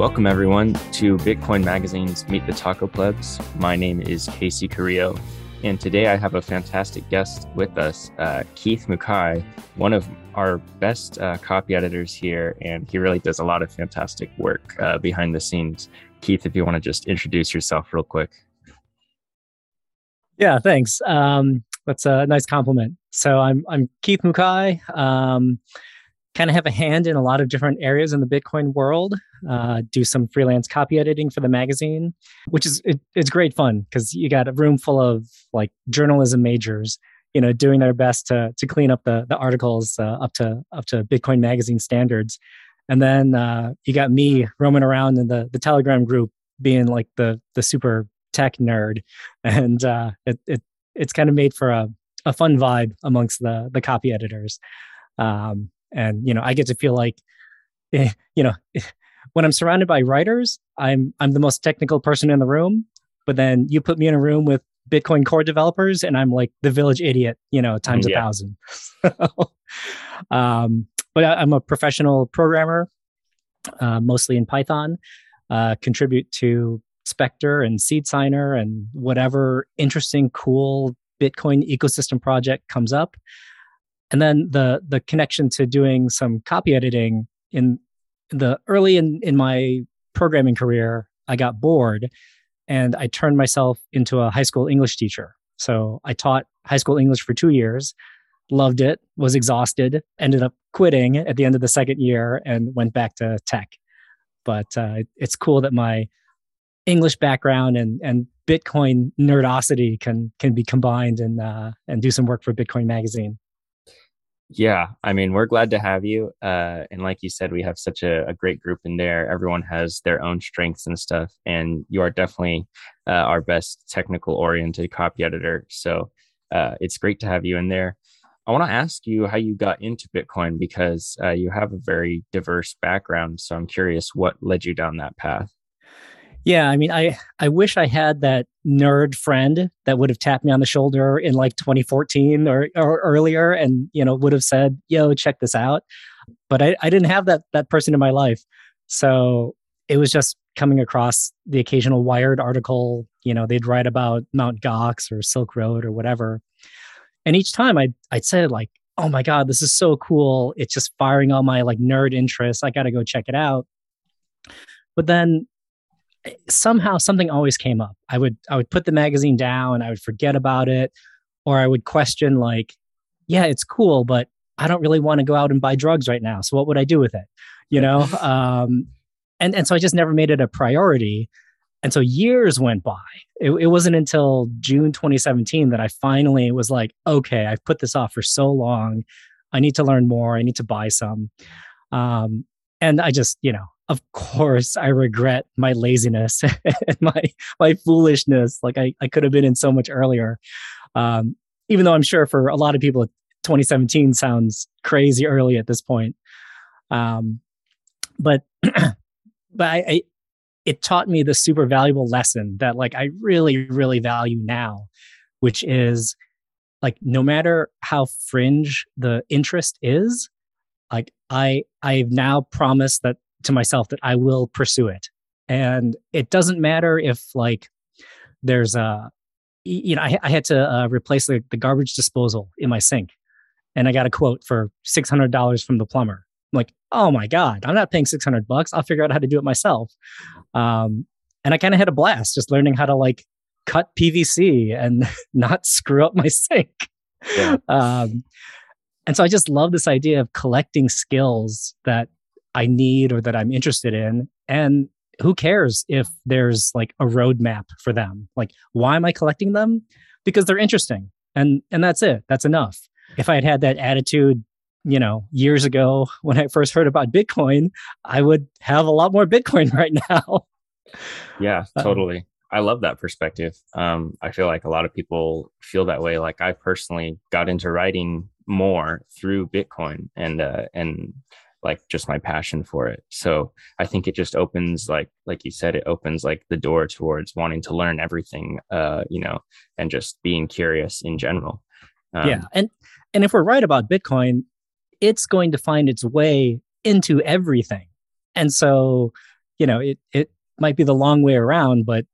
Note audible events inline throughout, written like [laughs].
Welcome, everyone, to Bitcoin Magazine's Meet the Taco Plebs. My name is Casey Carrillo, and today I have a fantastic guest with us, uh, Keith Mukai, one of our best uh, copy editors here, and he really does a lot of fantastic work uh, behind the scenes. Keith, if you want to just introduce yourself real quick. Yeah, thanks. Um, that's a nice compliment. So I'm I'm Keith Mukai. Um, kind of have a hand in a lot of different areas in the Bitcoin world. Uh, do some freelance copy editing for the magazine, which is it, it's great fun because you got a room full of like journalism majors, you know, doing their best to to clean up the the articles uh, up to up to Bitcoin magazine standards. And then uh, you got me roaming around in the the Telegram group, being like the the super tech nerd, [laughs] and uh, it, it it's kind of made for a, a fun vibe amongst the the copy editors. Um, and you know, I get to feel like, eh, you know, [laughs] when I'm surrounded by writers, I'm I'm the most technical person in the room. But then you put me in a room with Bitcoin core developers, and I'm like the village idiot, you know, times yeah. a thousand. [laughs] um, but I, am a professional programmer, uh, mostly in Python. Uh, contribute to Specter and Seed Signer and whatever interesting, cool Bitcoin ecosystem project comes up. And then the the connection to doing some copy editing in the early in, in my programming career, I got bored and I turned myself into a high school English teacher. So I taught high school English for two years, loved it, was exhausted, ended up quitting at the end of the second year and went back to tech. But uh, it's cool that my English background and and Bitcoin nerdosity can can be combined and uh, and do some work for Bitcoin Magazine. Yeah, I mean, we're glad to have you. Uh, and like you said, we have such a, a, great group in there. Everyone has their own strengths and stuff, and you are definitely uh, our best technical oriented copy editor. So uh, it's great to have you in there. I want to ask you how you got into Bitcoin because uh, you have a very diverse background. So I'm curious what led you down that path. Yeah, I mean, I I wish I had that nerd friend that would have tapped me on the shoulder in like 2014 or, or earlier, and you know would have said, "Yo, check this out." But I, I didn't have that that person in my life, so it was just coming across the occasional Wired article. You know, they'd write about Mount Gox or Silk Road or whatever, and each time I'd I'd say like, "Oh my god, this is so cool! It's just firing all my like nerd interests. I got to go check it out." But then somehow something always came up. I would I would put the magazine down, I would forget about it, or I would question like, yeah, it's cool, but I don't really want to go out and buy drugs right now. So what would I do with it? You know? um, and and so I just never made it a priority. And so years went by. It, it wasn't until June 2017 that I finally was like, okay, I've put this off for so long. I need to learn more. I need to buy some. Um, and I just, you know, of course I regret my laziness [laughs] and my my foolishness. Like I, I could have been in so much earlier. Um, even though I'm sure for a lot of people 2017 sounds crazy early at this point. Um, but [clears throat] but I, I it taught me the super valuable lesson that like I really, really value now, which is like no matter how fringe the interest is, like I I've now promised that to myself that I will pursue it. And it doesn't matter if like there's a, you know, I, I had to uh, replace the, the garbage disposal in my sink and I got a quote for $600 from the plumber. I'm like, oh my God, I'm not paying 600 bucks. I'll figure out how to do it myself. Um, and I kind of had a blast just learning how to like cut PVC and [laughs] not screw up my [laughs] sink. Yeah. Um, and so I just love this idea of collecting skills that I need or that I'm interested in. And who cares if there's like a roadmap for them? Like, why am I collecting them? Because they're interesting. And and that's it. That's enough. If I had had that attitude, you know, years ago when I first heard about Bitcoin, I would have a lot more Bitcoin [laughs] right now. Yeah, uh, totally. I love that perspective. Um, I feel like a lot of people feel that way. Like I personally got into writing more through Bitcoin, and uh, and like just my passion for it so i think it just opens like like you said it opens like the door towards wanting to learn everything uh you know and just being curious in general um, yeah and and if we're right about bitcoin it's going to find its way into everything and so you know, it it might be the long way around, but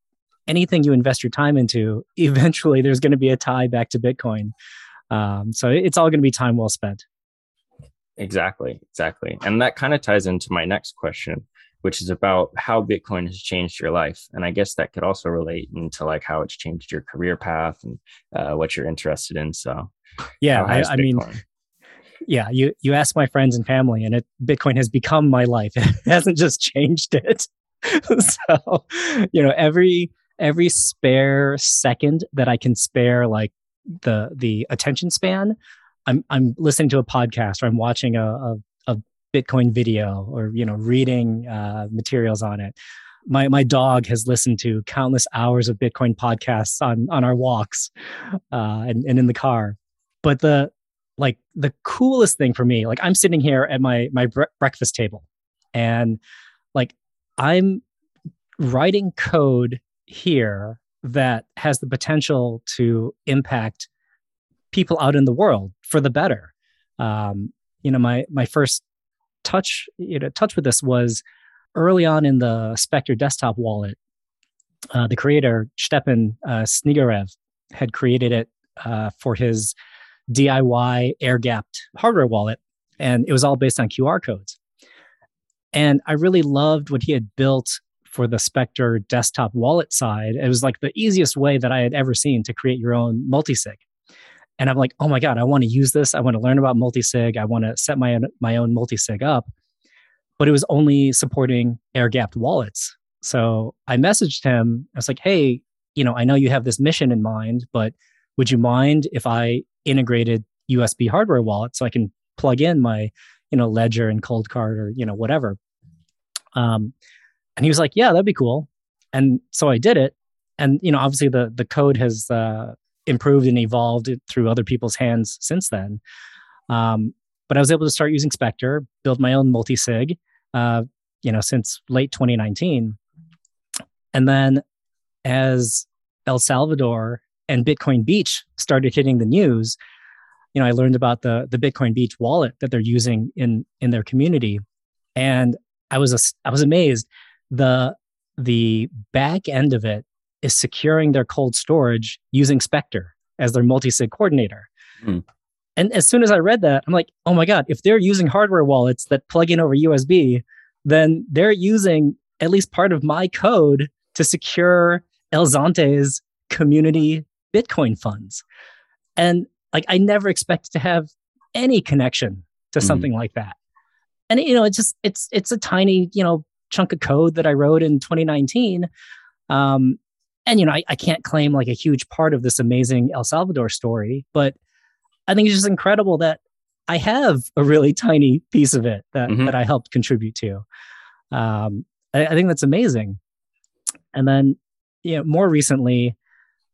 anything you invest your time into, [laughs] eventually there's going to be a tie back to Bitcoin. Um, so it's all going to be time well spent. Exactly, exactly. And that kind of ties into my next question, which is about how Bitcoin has changed your life. And I guess that could also relate into like how it's changed your career path and uh, what you're interested in. So, yeah, I, I mean, yeah, you you ask my friends and family, and it Bitcoin has become my life. [laughs] It hasn't just changed it. [laughs] so, you know, every every spare second that I can spare, like the the attention span, I'm I'm listening to a podcast or I'm watching a, a, a Bitcoin video or you know reading uh, materials on it. My my dog has listened to countless hours of Bitcoin podcasts on on our walks uh, and, and in the car. But the like the coolest thing for me, like I'm sitting here at my my bre- breakfast table, and like I'm writing code here that has the potential to impact people out in the world for the better. Um, you know, my my first touch, you know, touch with this was early on in the Specter desktop wallet. Uh, the creator Stepan uh, Snigirev had created it uh, for his DIY air gapped hardware wallet, and it was all based on QR codes. And I really loved what he had built for the Specter desktop wallet side. It was like the easiest way that I had ever seen to create your own multisig. And I'm like, oh my God, I want to use this. I want to learn about multisig. I want to set my own, my own multisig up. But it was only supporting air gapped wallets. So I messaged him. I was like, hey, you know, I know you have this mission in mind, but would you mind if I integrated USB hardware wallet so I can plug in my, you know, ledger and Cold Card or, you know, whatever. Um, and he was like, yeah, that'd be cool. And so I did it. And, you know, obviously the, the code has uh, improved and evolved through other people's hands since then. Um, but I was able to start using Specter, build my own multi-sig, uh, you know, since late 2019. And then as El Salvador and Bitcoin Beach started hitting the news, you know, I learned about the the Bitcoin Beach wallet that they're using in in their community, and I was a, I was amazed the the back end of it is securing their cold storage using Specter as their multi-sig coordinator. Mm. And as soon as I read that, I'm like, oh my God, if they're using hardware wallets that plug in over USB, then they're using at least part of my code to secure El Zonte's community Bitcoin funds. And like I never expected to have any connection to mm something like that. And you know, it's just it's it's a tiny, you know, chunk of code that I wrote in 2019. Um, and you know, I, I can't claim like a huge part of this amazing El Salvador story, but I think it's just incredible that I have a really tiny piece of it that mm-hmm. that I helped contribute to. Um, I, I, think that's amazing. And then, you know, more recently,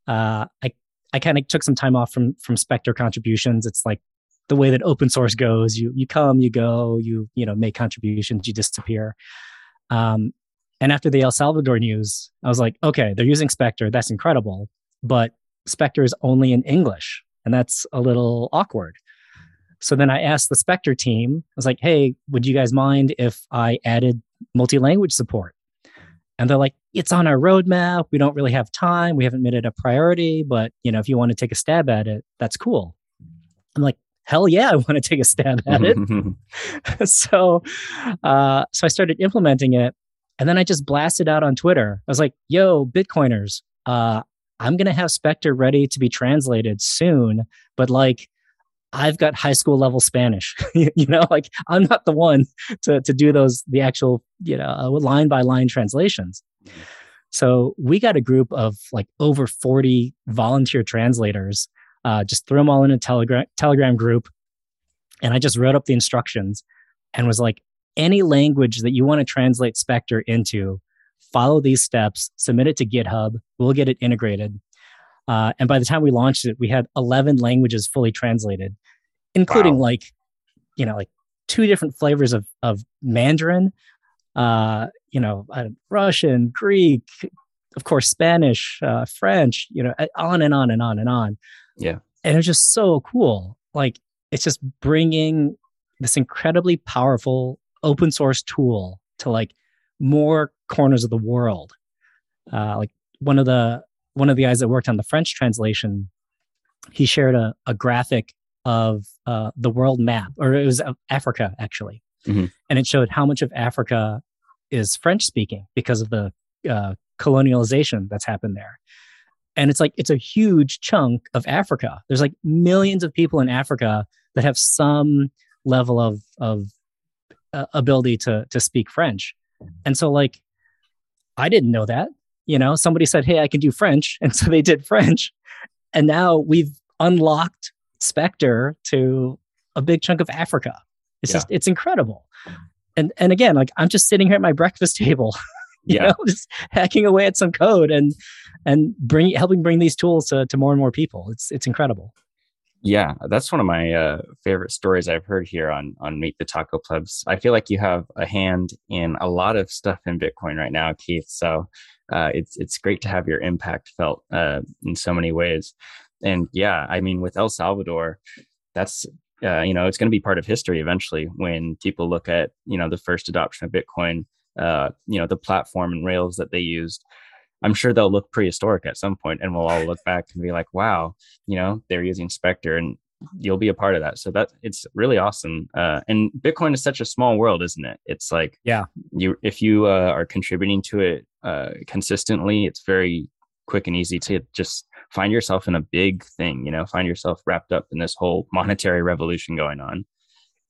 uh, I I kind of took some time off from from Specter contributions. It's like the way that open source goes. You you come, you go, you you know make contributions, you disappear. Um, and after the El Salvador news, I was like, okay, they're using Specter. That's incredible. But Specter is only in English, and that's a little awkward. So then I asked the Specter team, I was like, hey, would you guys mind if I added multi language support? And they're like, it's on our roadmap. We don't really have time. We haven't made it a priority, but you know, if you want to take a stab at it, that's cool. I'm like, hell yeah, I want to take a stab at it. [laughs] [laughs] so, uh, so I started implementing it, and then I just blasted out on Twitter. I was like, "Yo, Bitcoiners, uh, I'm gonna have Specter ready to be translated soon, but like." I've got high school level Spanish, [laughs] you know, like I'm not the one to, to do those, the actual, you know, uh, line by line translations. So we got a group of like over 40 volunteer translators uh, just threw them all in a telegram telegram group and i just wrote up the instructions and was like any language that you want to translate specter into follow these steps submit it to github we'll get it integrated uh, and by the time we launched it we had 11 languages fully translated including wow. like you know like two different flavors of of mandarin uh, you know uh, russian greek of course spanish uh, french you know on and on and on and on yeah. And it's just so cool. Like it's just bringing this incredibly powerful open source tool to like more corners of the world. Uh, like one of the one of the guys that worked on the French translation, he shared a, a graphic of uh, the world map, or it was Africa actually, mm-hmm. and it showed how much of Africa is French speaking because of the uh, colonialization that's happened there. And it's like it's a huge chunk of Africa. There's like millions of people in Africa that have some level of of uh, ability to to speak French. And so like I didn't know that. You know, somebody said, "Hey, I can do French." [laughs] And so they did French. And now we've unlocked Specter to a big chunk of Africa. It's yeah. just it's incredible. And and again, like I'm just sitting here at my breakfast [laughs] table, you yeah. know, just hacking away at some code and and bring helping bring these tools to, to more and more people. It's it's incredible. Yeah, that's one of my uh, favorite stories I've heard here on on Meet the Taco Plebs. I feel like you have a hand in a lot of stuff in Bitcoin right now, Keith. So uh, it's it's great to have your impact felt uh, in so many ways. And yeah, I mean, with El Salvador, that's uh, you know it's going to be part of history eventually when people look at you know the first adoption of Bitcoin, uh, you know the platform and rails that they used. I'm sure they'll look prehistoric at some point, and we'll all look back and be like, "Wow, you know, they're using Specter," and you'll be a part of that. So that it's really awesome. Uh, and Bitcoin is such a small world, isn't it? It's like, yeah, you if you uh, are contributing to it uh, consistently, it's very quick and easy to just find yourself in a big thing. You know, find yourself wrapped up in this whole monetary revolution going on.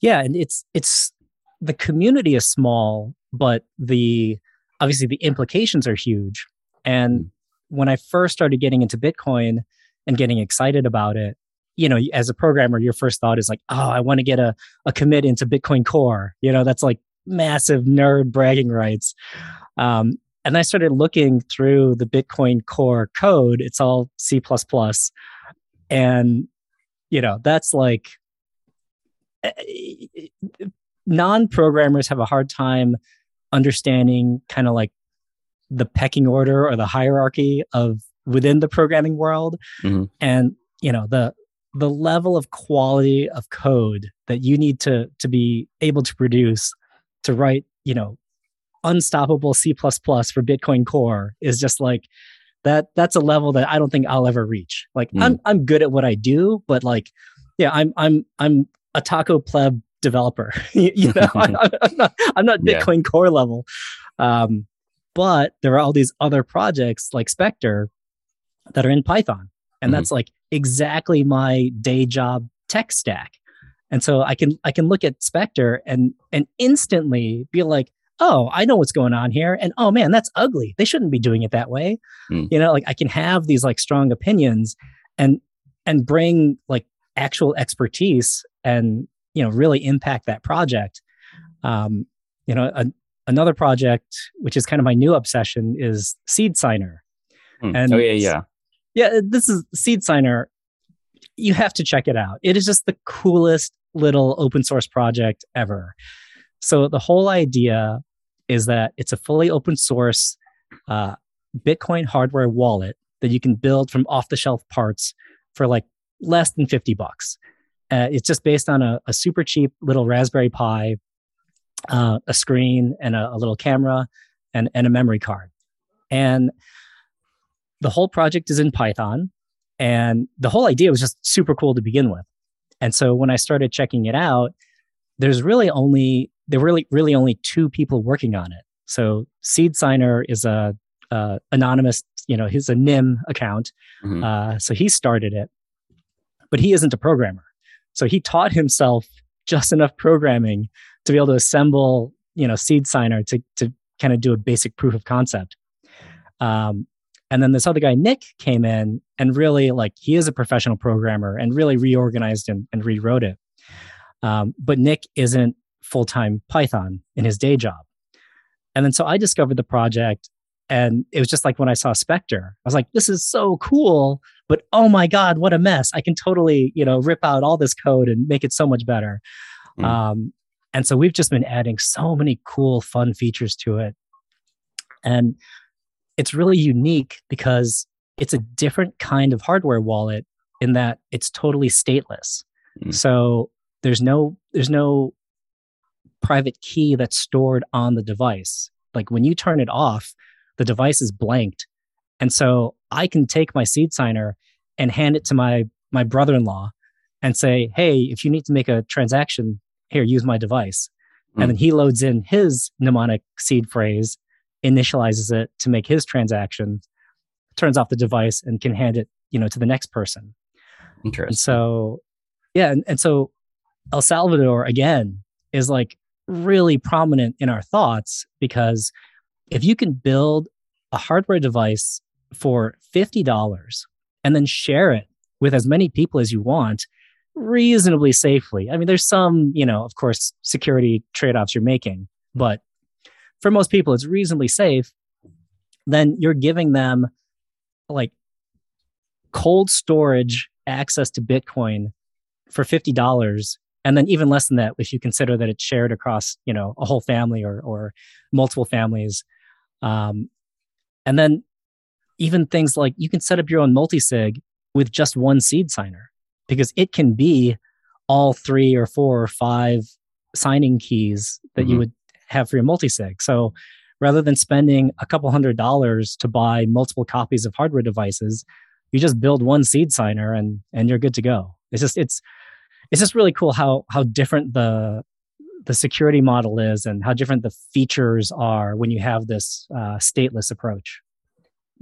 Yeah, and it's it's the community is small, but the obviously the implications are huge and mm. when I first started getting into Bitcoin and getting excited about it, you know, as a programmer, your first thought is like, oh, I want to get a, a commit into Bitcoin Core. You know, that's like massive nerd bragging rights. Um, and I started looking through the Bitcoin Core code. It's all C. And, you know, that's like eh, non programmers have a hard time understanding kind of like the pecking order or the hierarchy of within the programming world mm-hmm. and you know the the level of quality of code that you need to to be able to produce to write you know unstoppable c++ for bitcoin core is just like that that's a level that i don't think i'll ever reach like mm. i'm i'm good at what i do but like yeah i'm i'm i'm a taco pleb developer [laughs] you know I'm, [laughs] I'm, not i'm not bitcoin yeah. core level um but there are all these other projects like Specter that are in Python. And mm-hmm. that's like exactly my day job tech stack. And so I can I can look at Specter and and instantly be like, oh, I know what's going on here. And oh man, that's ugly. They shouldn't be doing it that way. Mm. You know, like I can have these like strong opinions and and bring like actual expertise and you know really impact that project. Um, you know, a, another project, which is kind of my new obsession, is Seed Signer. Mm. And oh yeah, yeah, yeah. This is Seed Signer. You have to check it out. It is just the coolest little open source project ever. So the whole idea is that it's a fully open source uh, Bitcoin hardware wallet that you can build from off the shelf parts for like less than 50 bucks. Uh, it's just based on a, a, super cheap little Raspberry Pi uh, a screen and a, a, little camera and, and a memory card. And the whole project is in Python. And the whole idea was just super cool to begin with. And so when I started checking it out, there's really only there were really really only two people working on it. So Seed Signer is a, a anonymous, you know, he's a nym account. Mm-hmm. Uh, so he started it, but he isn't a programmer. So he taught himself just enough programming to be able to assemble, you know, seed signer to to kind of do a basic proof of concept. Um, and then this other guy, Nick, came in and really like he is a professional programmer and really reorganized and, and rewrote it. Um, but Nick isn't full time Python in his day job. And then so I discovered the project and it was just like when I saw Specter, I was like, this is so cool, but oh my God, what a mess. I can totally, you know, rip out all this code and make it so much better. Mm. Um, and so we've just been adding so many cool, fun features to it. And it's really unique because it's a different kind of hardware wallet in that it's totally stateless. Mm. So there's no there's no private key that's stored on the device. Like when you turn it off, the device is blanked. And so I can take my seed signer and hand it to my my brother-in-law and say, "Hey, if you need to make a transaction, here, use my device." Mm. And then he loads in his mnemonic seed phrase, initializes it to make his transaction, turns off the device, and can hand it, you know, to the next person. Interesting. And so, yeah, and, and so El Salvador again is like really prominent in our thoughts because if you can build a hardware device for $50 and then share it with as many people as you want reasonably safely. I mean, there's some, you know, of course, security trade offs you're making, but for most people, it's reasonably safe. Then you're giving them like cold storage access to Bitcoin for $50 and then even less than that if you consider that it's shared across you know a whole family or or multiple families um, and then even things like you can set up your own multi-sig with just one seed signer because it can be all three or four or five signing keys that mm-hmm. you would have for your multi-sig so rather than spending a couple hundred dollars to buy multiple copies of hardware devices you just build one seed signer and and you're good to go it's just it's it's just really cool how how different the the security model is and how different the features are when you have this uh, stateless approach.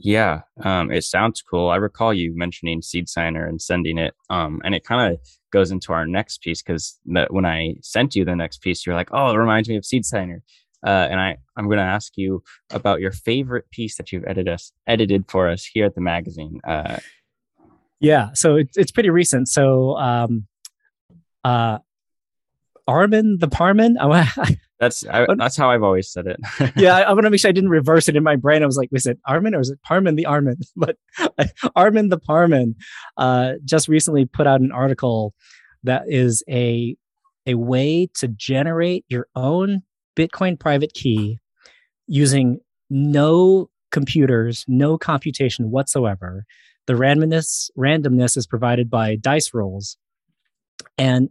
Yeah, um, it sounds cool. I recall you mentioning Seed Signer and sending it, um, and it kind of goes into our next piece because when I sent you the next piece, you're like, "Oh, it reminds me of Seed Signer," uh, and I I'm going to ask you about your favorite piece that you've edited us edited for us here at the magazine. Uh, yeah, so it's it's pretty recent. So um, uh, Arman the Parman. [laughs] that's I, that's how I've always said it. [laughs] yeah, I, I want to make sure I didn't reverse it in my brain. I was like, was it Arman or is it Parman the Arman? [laughs] But [laughs] Arman the Parman uh, just recently put out an article that is a a way to generate your own Bitcoin private key using no computers, no computation whatsoever. The randomness randomness is provided by dice rolls and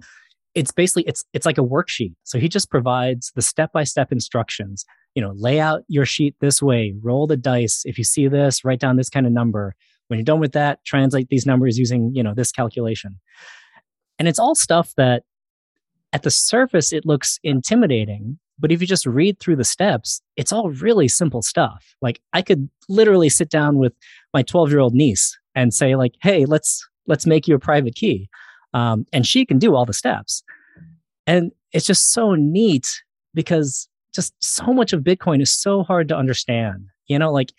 it's basically it's it's like a worksheet. So he just provides the step-by-step instructions you know lay out your sheet this way roll the dice. If you see this write down this kind of number. When you're done with that translate these numbers using you know this calculation. And it's all stuff that at the surface it looks intimidating but if you just read through the steps it's all really simple stuff. Like i could literally sit down with my 12 year old niece and say like hey let's let's make you a private key um, and she can do all the steps. And it's just so neat because just so much of Bitcoin is so hard to understand. You know, like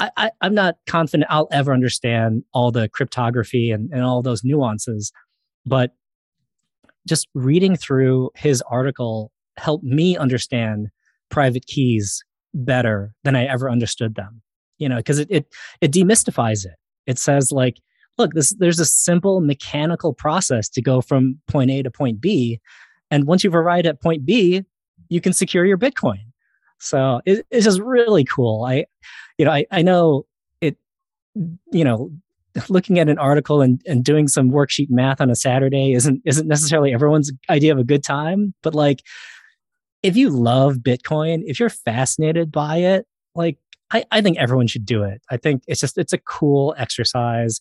I, I, am not confident I'll ever understand all the cryptography and, and all those nuances, but just reading through his article helped me understand private keys better than I ever understood them. You know, because it, it it demystifies it. It says like look, this, there's a simple mechanical process to go from point A to point B. And once you've arrived at point B, you can secure your Bitcoin. So it, it's just really cool. I, you know, I, I know it, you know, looking at an article and, and doing some worksheet math on a Saturday isn't isn't necessarily everyone's idea of a good time. But like if you love Bitcoin, if you're fascinated by it, like I, I think everyone should do it. I think it's just it's a cool exercise.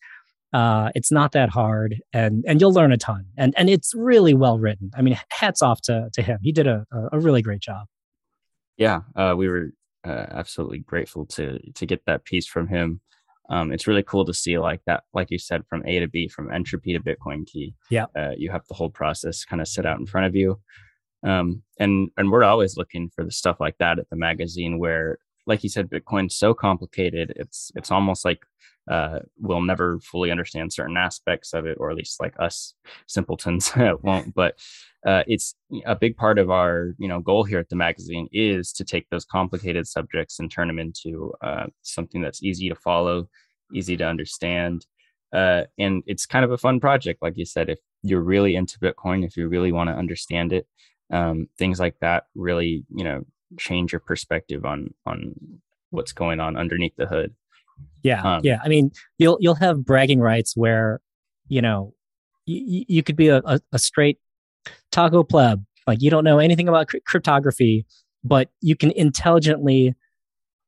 Uh, it's not that hard, and and you'll learn a ton. And and it's really well written. I mean, hats off to to him. He did a a really great job. Yeah, uh, we were uh, absolutely grateful to to get that piece from him. Um, it's really cool to see like that, like you said, from A to B, from entropy to Bitcoin key. Yeah, uh, you have the whole process kind of set out in front of you. Um, and and we're always looking for the stuff like that at the magazine where like you said, Bitcoin's so complicated. It's it's almost like uh, we'll never fully understand certain aspects of it, or at least like us simpletons [laughs] won't. But uh, it's a big part of our you know goal here at the magazine is to take those complicated subjects and turn them into uh, something that's easy to follow, easy to understand. Uh, and it's kind of a fun project, like you said. If you're really into Bitcoin, if you really want to understand it, um, things like that really, you know, change your perspective on on what's going on underneath the hood. Yeah, um, yeah. I mean, you'll you'll have bragging rights where, you know, y- you could be a, a, a, straight taco pleb, like you don't know anything about cryptography, but you can intelligently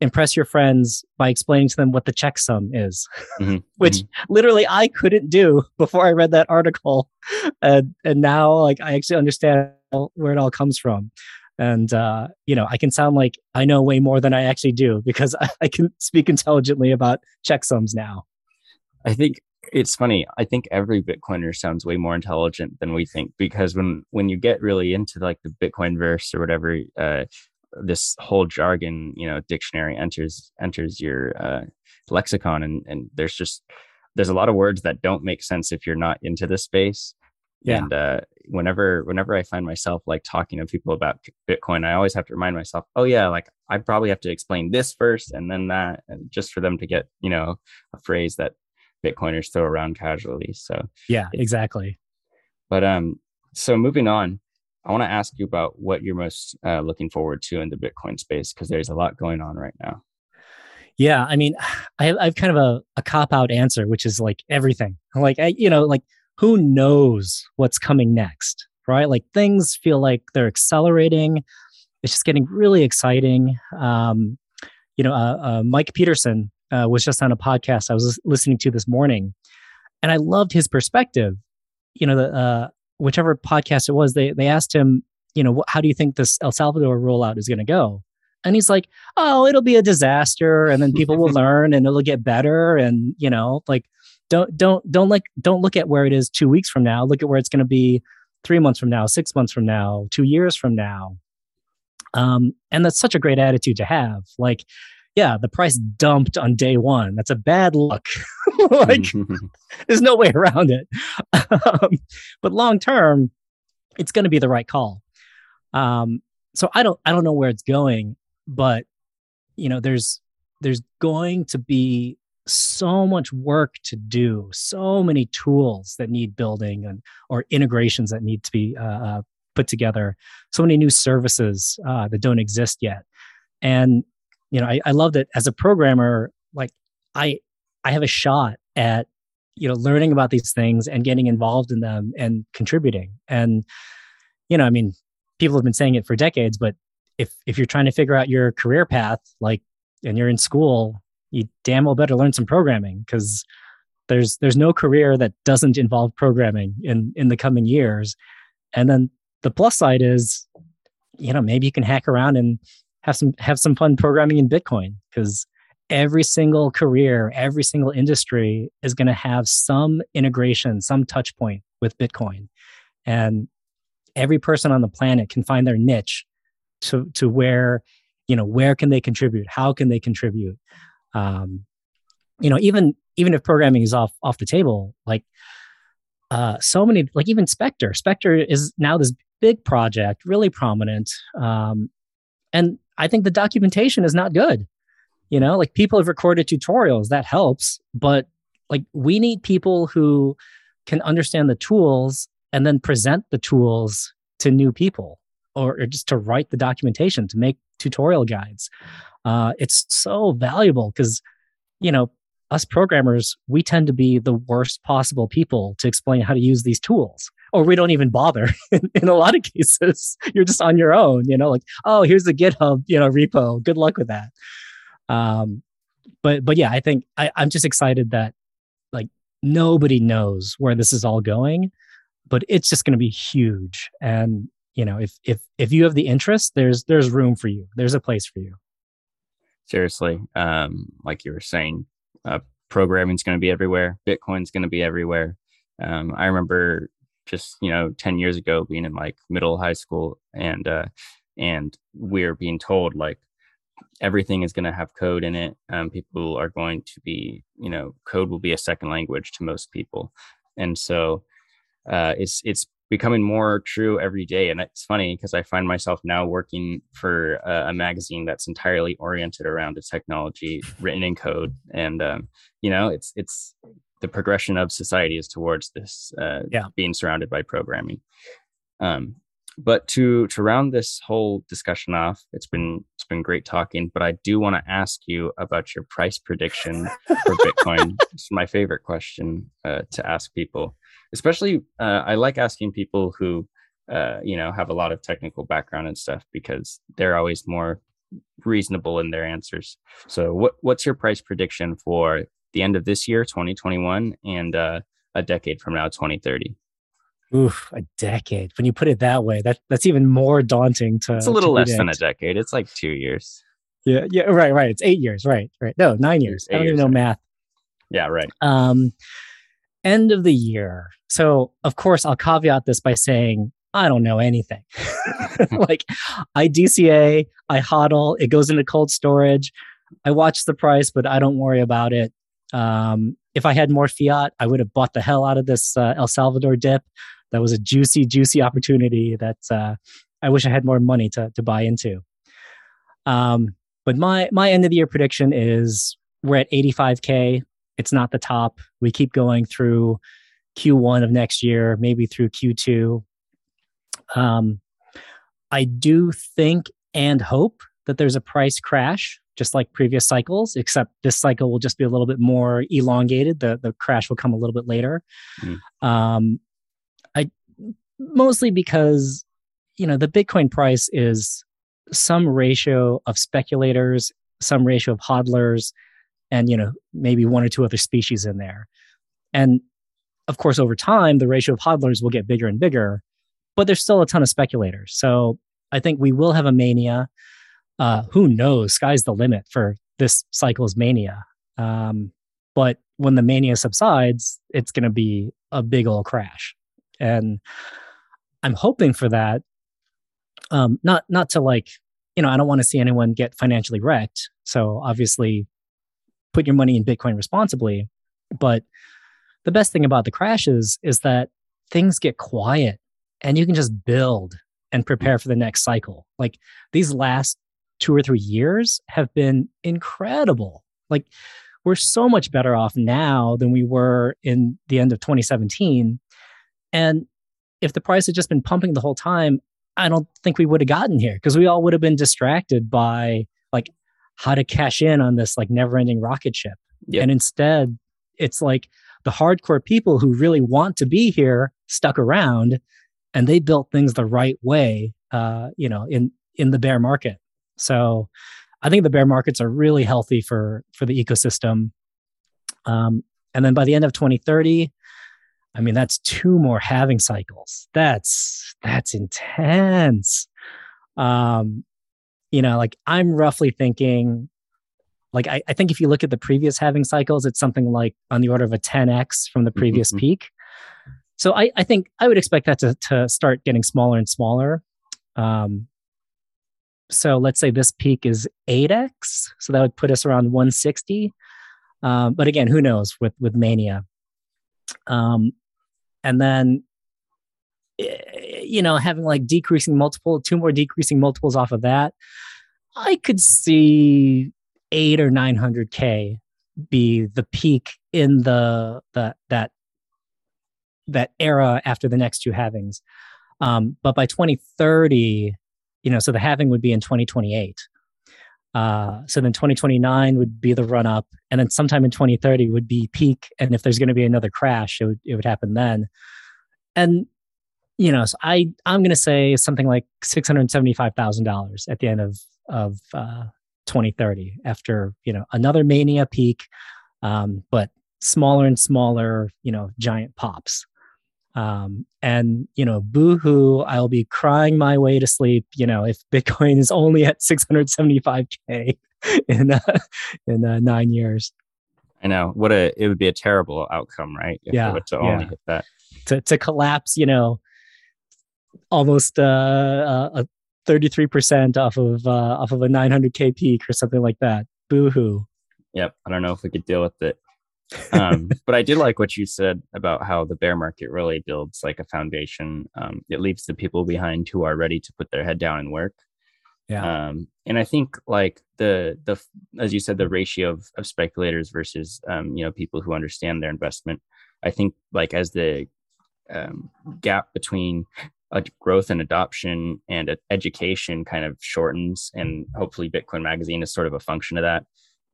impress your friends by explaining to them what the checksum is, Mhm, [laughs] which literally I couldn't do [laughs] before I read that article, and and now like I actually understand where it all comes from, and uh, you know I can sound like I know way more than I actually do because I, [laughs] I can speak intelligently about checksums now. I think it's funny. I think every Bitcoiner sounds way more intelligent than we think because when when you get really into like the Bitcoin verse or whatever, uh, this whole jargon, you know, dictionary enters enters your uh, lexicon, and and there's just there's a lot of words that don't make sense if you're not into the space. Yeah. And uh, whenever whenever I find myself like talking to people about Bitcoin, I always have to remind myself, oh yeah, like I probably have to explain this first and then that, and just for them to get you know a phrase that Bitcoiners throw around casually. So Yeah, exactly. but um, so moving on, I want to ask you about what you're most uh, looking forward to in the Bitcoin space because there's a lot going on right now. Yeah, I mean, [sighs] I have, I have kind of a, a cop out answer, which is like everything. Like, I, you know, like who knows what's coming next, right? Like things feel like they're accelerating. It's just getting really exciting. Um, you know, uh, uh, Mike Peterson uh, was just on a podcast I was listening to this morning, and I loved his perspective. You know, the uh, whichever podcast it was, they they asked him, you know, how do you think this El Salvador rollout is going to go? And he's like, oh, it'll be a disaster, and then people will [laughs] learn, and it'll get better, and you know, like don't don't don't like don't look at where it is two weeks from now. Look at where it's going to be three months from now, six months from now, two years from now. Um, and that's such a great attitude to have. Like, yeah, the price dumped on day one. That's a bad look. [laughs] like, [laughs] there's no way around it. um, but long term, it's going to be the right call. Um, so I don't I don't know where it's going, but you know, there's there's going to be so much work to do, so many tools that need building and or integrations that need to be uh, uh, put together, so many new services uh, that don't exist yet. And you know, I, I love that as a programmer, like I I have a shot at you know learning about these things and getting involved in them and contributing. And you know, I mean, people have been saying it for decades, but if if you're trying to figure out your career path, like and you're in school, you damn well better learn some programming because there's there's no career that doesn't involve programming in in the coming years. And then the plus side is, you know, maybe you can hack around and have some have some fun programming in Bitcoin because every single career, every single industry is going to have some integration, some touch point with Bitcoin. And every person on the planet can find their niche to to where you know where can they contribute how can they contribute um you know even even if programming is off off the table like uh so many like even specter specter is now this big project really prominent um and i think the documentation is not good. You know like people have recorded tutorials that helps but like we need people who can understand the tools and then present the tools to new people or, or just to write the documentation to make tutorial guides uh, it's so valuable because you know us programmers we tend to be the worst possible people to explain how to use these tools or we don't even bother [laughs] in, a lot of cases. [laughs] You're just on your own you know like oh here's the github you know repo. Good luck with that. Um but but yeah i think I, i'm just excited that like nobody knows where this is all going but it's just going to be huge. And you know if if if you have the interest there's there's room for you. There's a place for you Seriously, um, like you were saying, uh, programming is going to be everywhere. Bitcoin's going to be everywhere. Um, I remember just you know 10 years ago being in like middle high school and uh, and we're being told like everything is going to have code in it. Um, people are going to be, you know, code will be a second language to most people, and so uh, it's it's becoming more true every day. And it's funny because I find myself now working for a, a, magazine that's entirely oriented around the technology written in code, and um, you know, it's it's the progression of society is towards this uh, yeah. being surrounded by programming. Um, but to to round this whole discussion off it's been it's been great talking but i do want to ask you about your price prediction for bitcoin [laughs] it's my favorite question uh, to ask people especially uh, i like asking people who uh, you know have a lot of technical background and stuff because they're always more reasonable in their answers. So, what what's your price prediction for the end of this year, 2021, and uh, a decade from now, 2030? Oof, a decade. When you put it that way, that that's even more daunting to. It's a little less predict. than a decade. It's like two years. Yeah, yeah, right, right. It's eight years, right, right. No, nine years. Eight I don't years, even know math. Yeah, right. Um, end of the year. So, of course, I'll caveat this by saying I don't know anything. [laughs] [laughs] like, I DCA, I hodl, it goes into cold storage. I watch the price, but I don't worry about it. Um, if I had more fiat, I would have bought the hell out of this uh, El Salvador dip. That was a juicy, juicy opportunity that uh, I wish I had more money to to buy into. Um, but my my end of the year prediction is we're at 85k. It's not the top. We keep going through Q1 of next year, maybe through Q2. Um, I do think and hope that there's a price crash, just like previous cycles, except this cycle will just be a little bit more elongated. The the crash will come a little bit later. Mm. Um, mostly because you know the Bitcoin price is some ratio of speculators, some ratio of hodlers, and you know maybe one or two other species in there. And of course, over time, the ratio of hodlers will get bigger and bigger, but there's still a ton of speculators. So I think we will have a mania. Uh, who knows? Sky's the limit for this cycle's mania. Um, but when the mania subsides, it's going to be a big old crash, and I'm hoping for that. Um, not not to like, you know, I don't want to see anyone get financially wrecked. So obviously, put your money in Bitcoin responsibly. But the best thing about the crashes is that things get quiet and you can just build and prepare for the next cycle. Like these last two or three years have been incredible. Like we're so much better off now than we were in the end of 2017. And if the price had just been pumping the whole time, I don't think we would have gotten here because we all would have been distracted by like how to cash in on this like never ending rocket ship. Yep. And instead, it's like the hardcore people who really want to be here stuck around and they built things the right way uh, you know in in the bear market so i think the bear markets are really healthy for for the ecosystem um, and then by the end of 2030 i mean that's two more halving cycles that's that's intense um you know like i'm roughly thinking like I, I think if you look at the previous halving cycles it's something like on the order of a 10x from the previous Mhm. peak so I, I think I would expect that to, to start getting smaller and smaller. Um, so let's say this peak is 8x. So that would put us around 160. Um, but again, who knows with, with Mania. Um, and then, eh, you know, having like decreasing multiple, two more decreasing multiples off of that, I could see eight or 900K be the peak in the, the that that era after the next two halvings. Um, but by 2030, you know, so the halving would be in 2028. Uh, so then 2029 would be the run up, and then sometime in 2030 would be peak. And if there's going to be another crash, it would it would happen then. And you know, so I I'm going to say something like six hundred seventy five thousand dollars at the end of of uh, 2030 after you know another mania peak, um, but smaller and smaller, you know, giant pops. Um, and you know, boohoo, I'll be crying my way to sleep. You know, if Bitcoin is only at 675k [laughs] in uh, in uh, nine years, I know what a it would be a terrible outcome, right? If Yeah, to only yeah. hit that. to to collapse, you know, almost uh, uh, a 33% off of uh, off of a 900k peak or something like that. Boohoo. Yep. I don't know if we could deal with it. Um, [laughs] but I did like what you said about how the bear market really builds like a foundation. Um, it leaves the people behind who are ready to put their head down and work. Yeah. Um, and I think like the the as you said, the ratio of, of speculators versus um, you know people who understand their investment. I think like as the um, gap between growth and adoption and education kind of shortens, and hopefully Bitcoin Magazine is sort of a function of that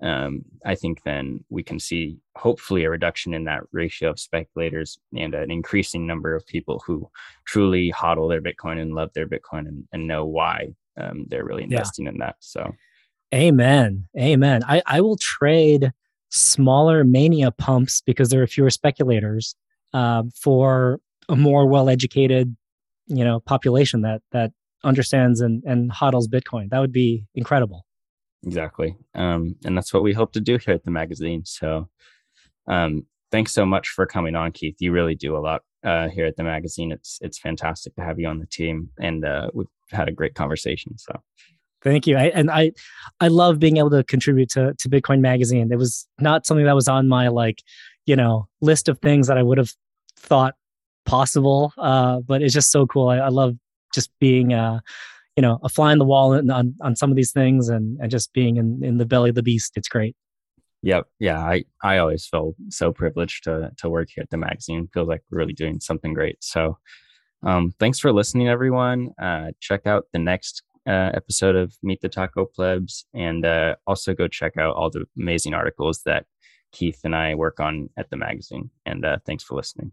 um, I think then we can see hopefully a reduction in that ratio of speculators and an increasing number of people who truly hodl their Bitcoin and love their Bitcoin and, and know why um, they're really investing yeah. in that. So, amen, amen. I I will trade smaller mania pumps because there are fewer speculators um, for a more well-educated, you know, population that that understands and and hodls Bitcoin. That would be incredible. Exactly, um, and that's what we hope to do here at the magazine. So, um, thanks so much for coming on, Keith. You really do a lot uh, here at the magazine. It's it's fantastic to have you on the team, and uh, we've had a great conversation. So. Thank you. I, and I, I love being able to contribute to, to Bitcoin Magazine. It was not something that was on my like, you know, list of things that I would have thought possible. Uh, but it's just so cool. I, I love just being, uh, you know, a fly in the wall on, on some of these things and, and just being in, in the belly of the beast. It's great. Yep. Yeah. I, I always feel so privileged to, to work here at the magazine. Feels like we're really doing something great. So um, thanks for listening, everyone. Uh, check out the next uh, episode of Meet the Taco Plebs and uh, also go check out all the amazing articles that Keith and I work on at the magazine. And uh, thanks for listening.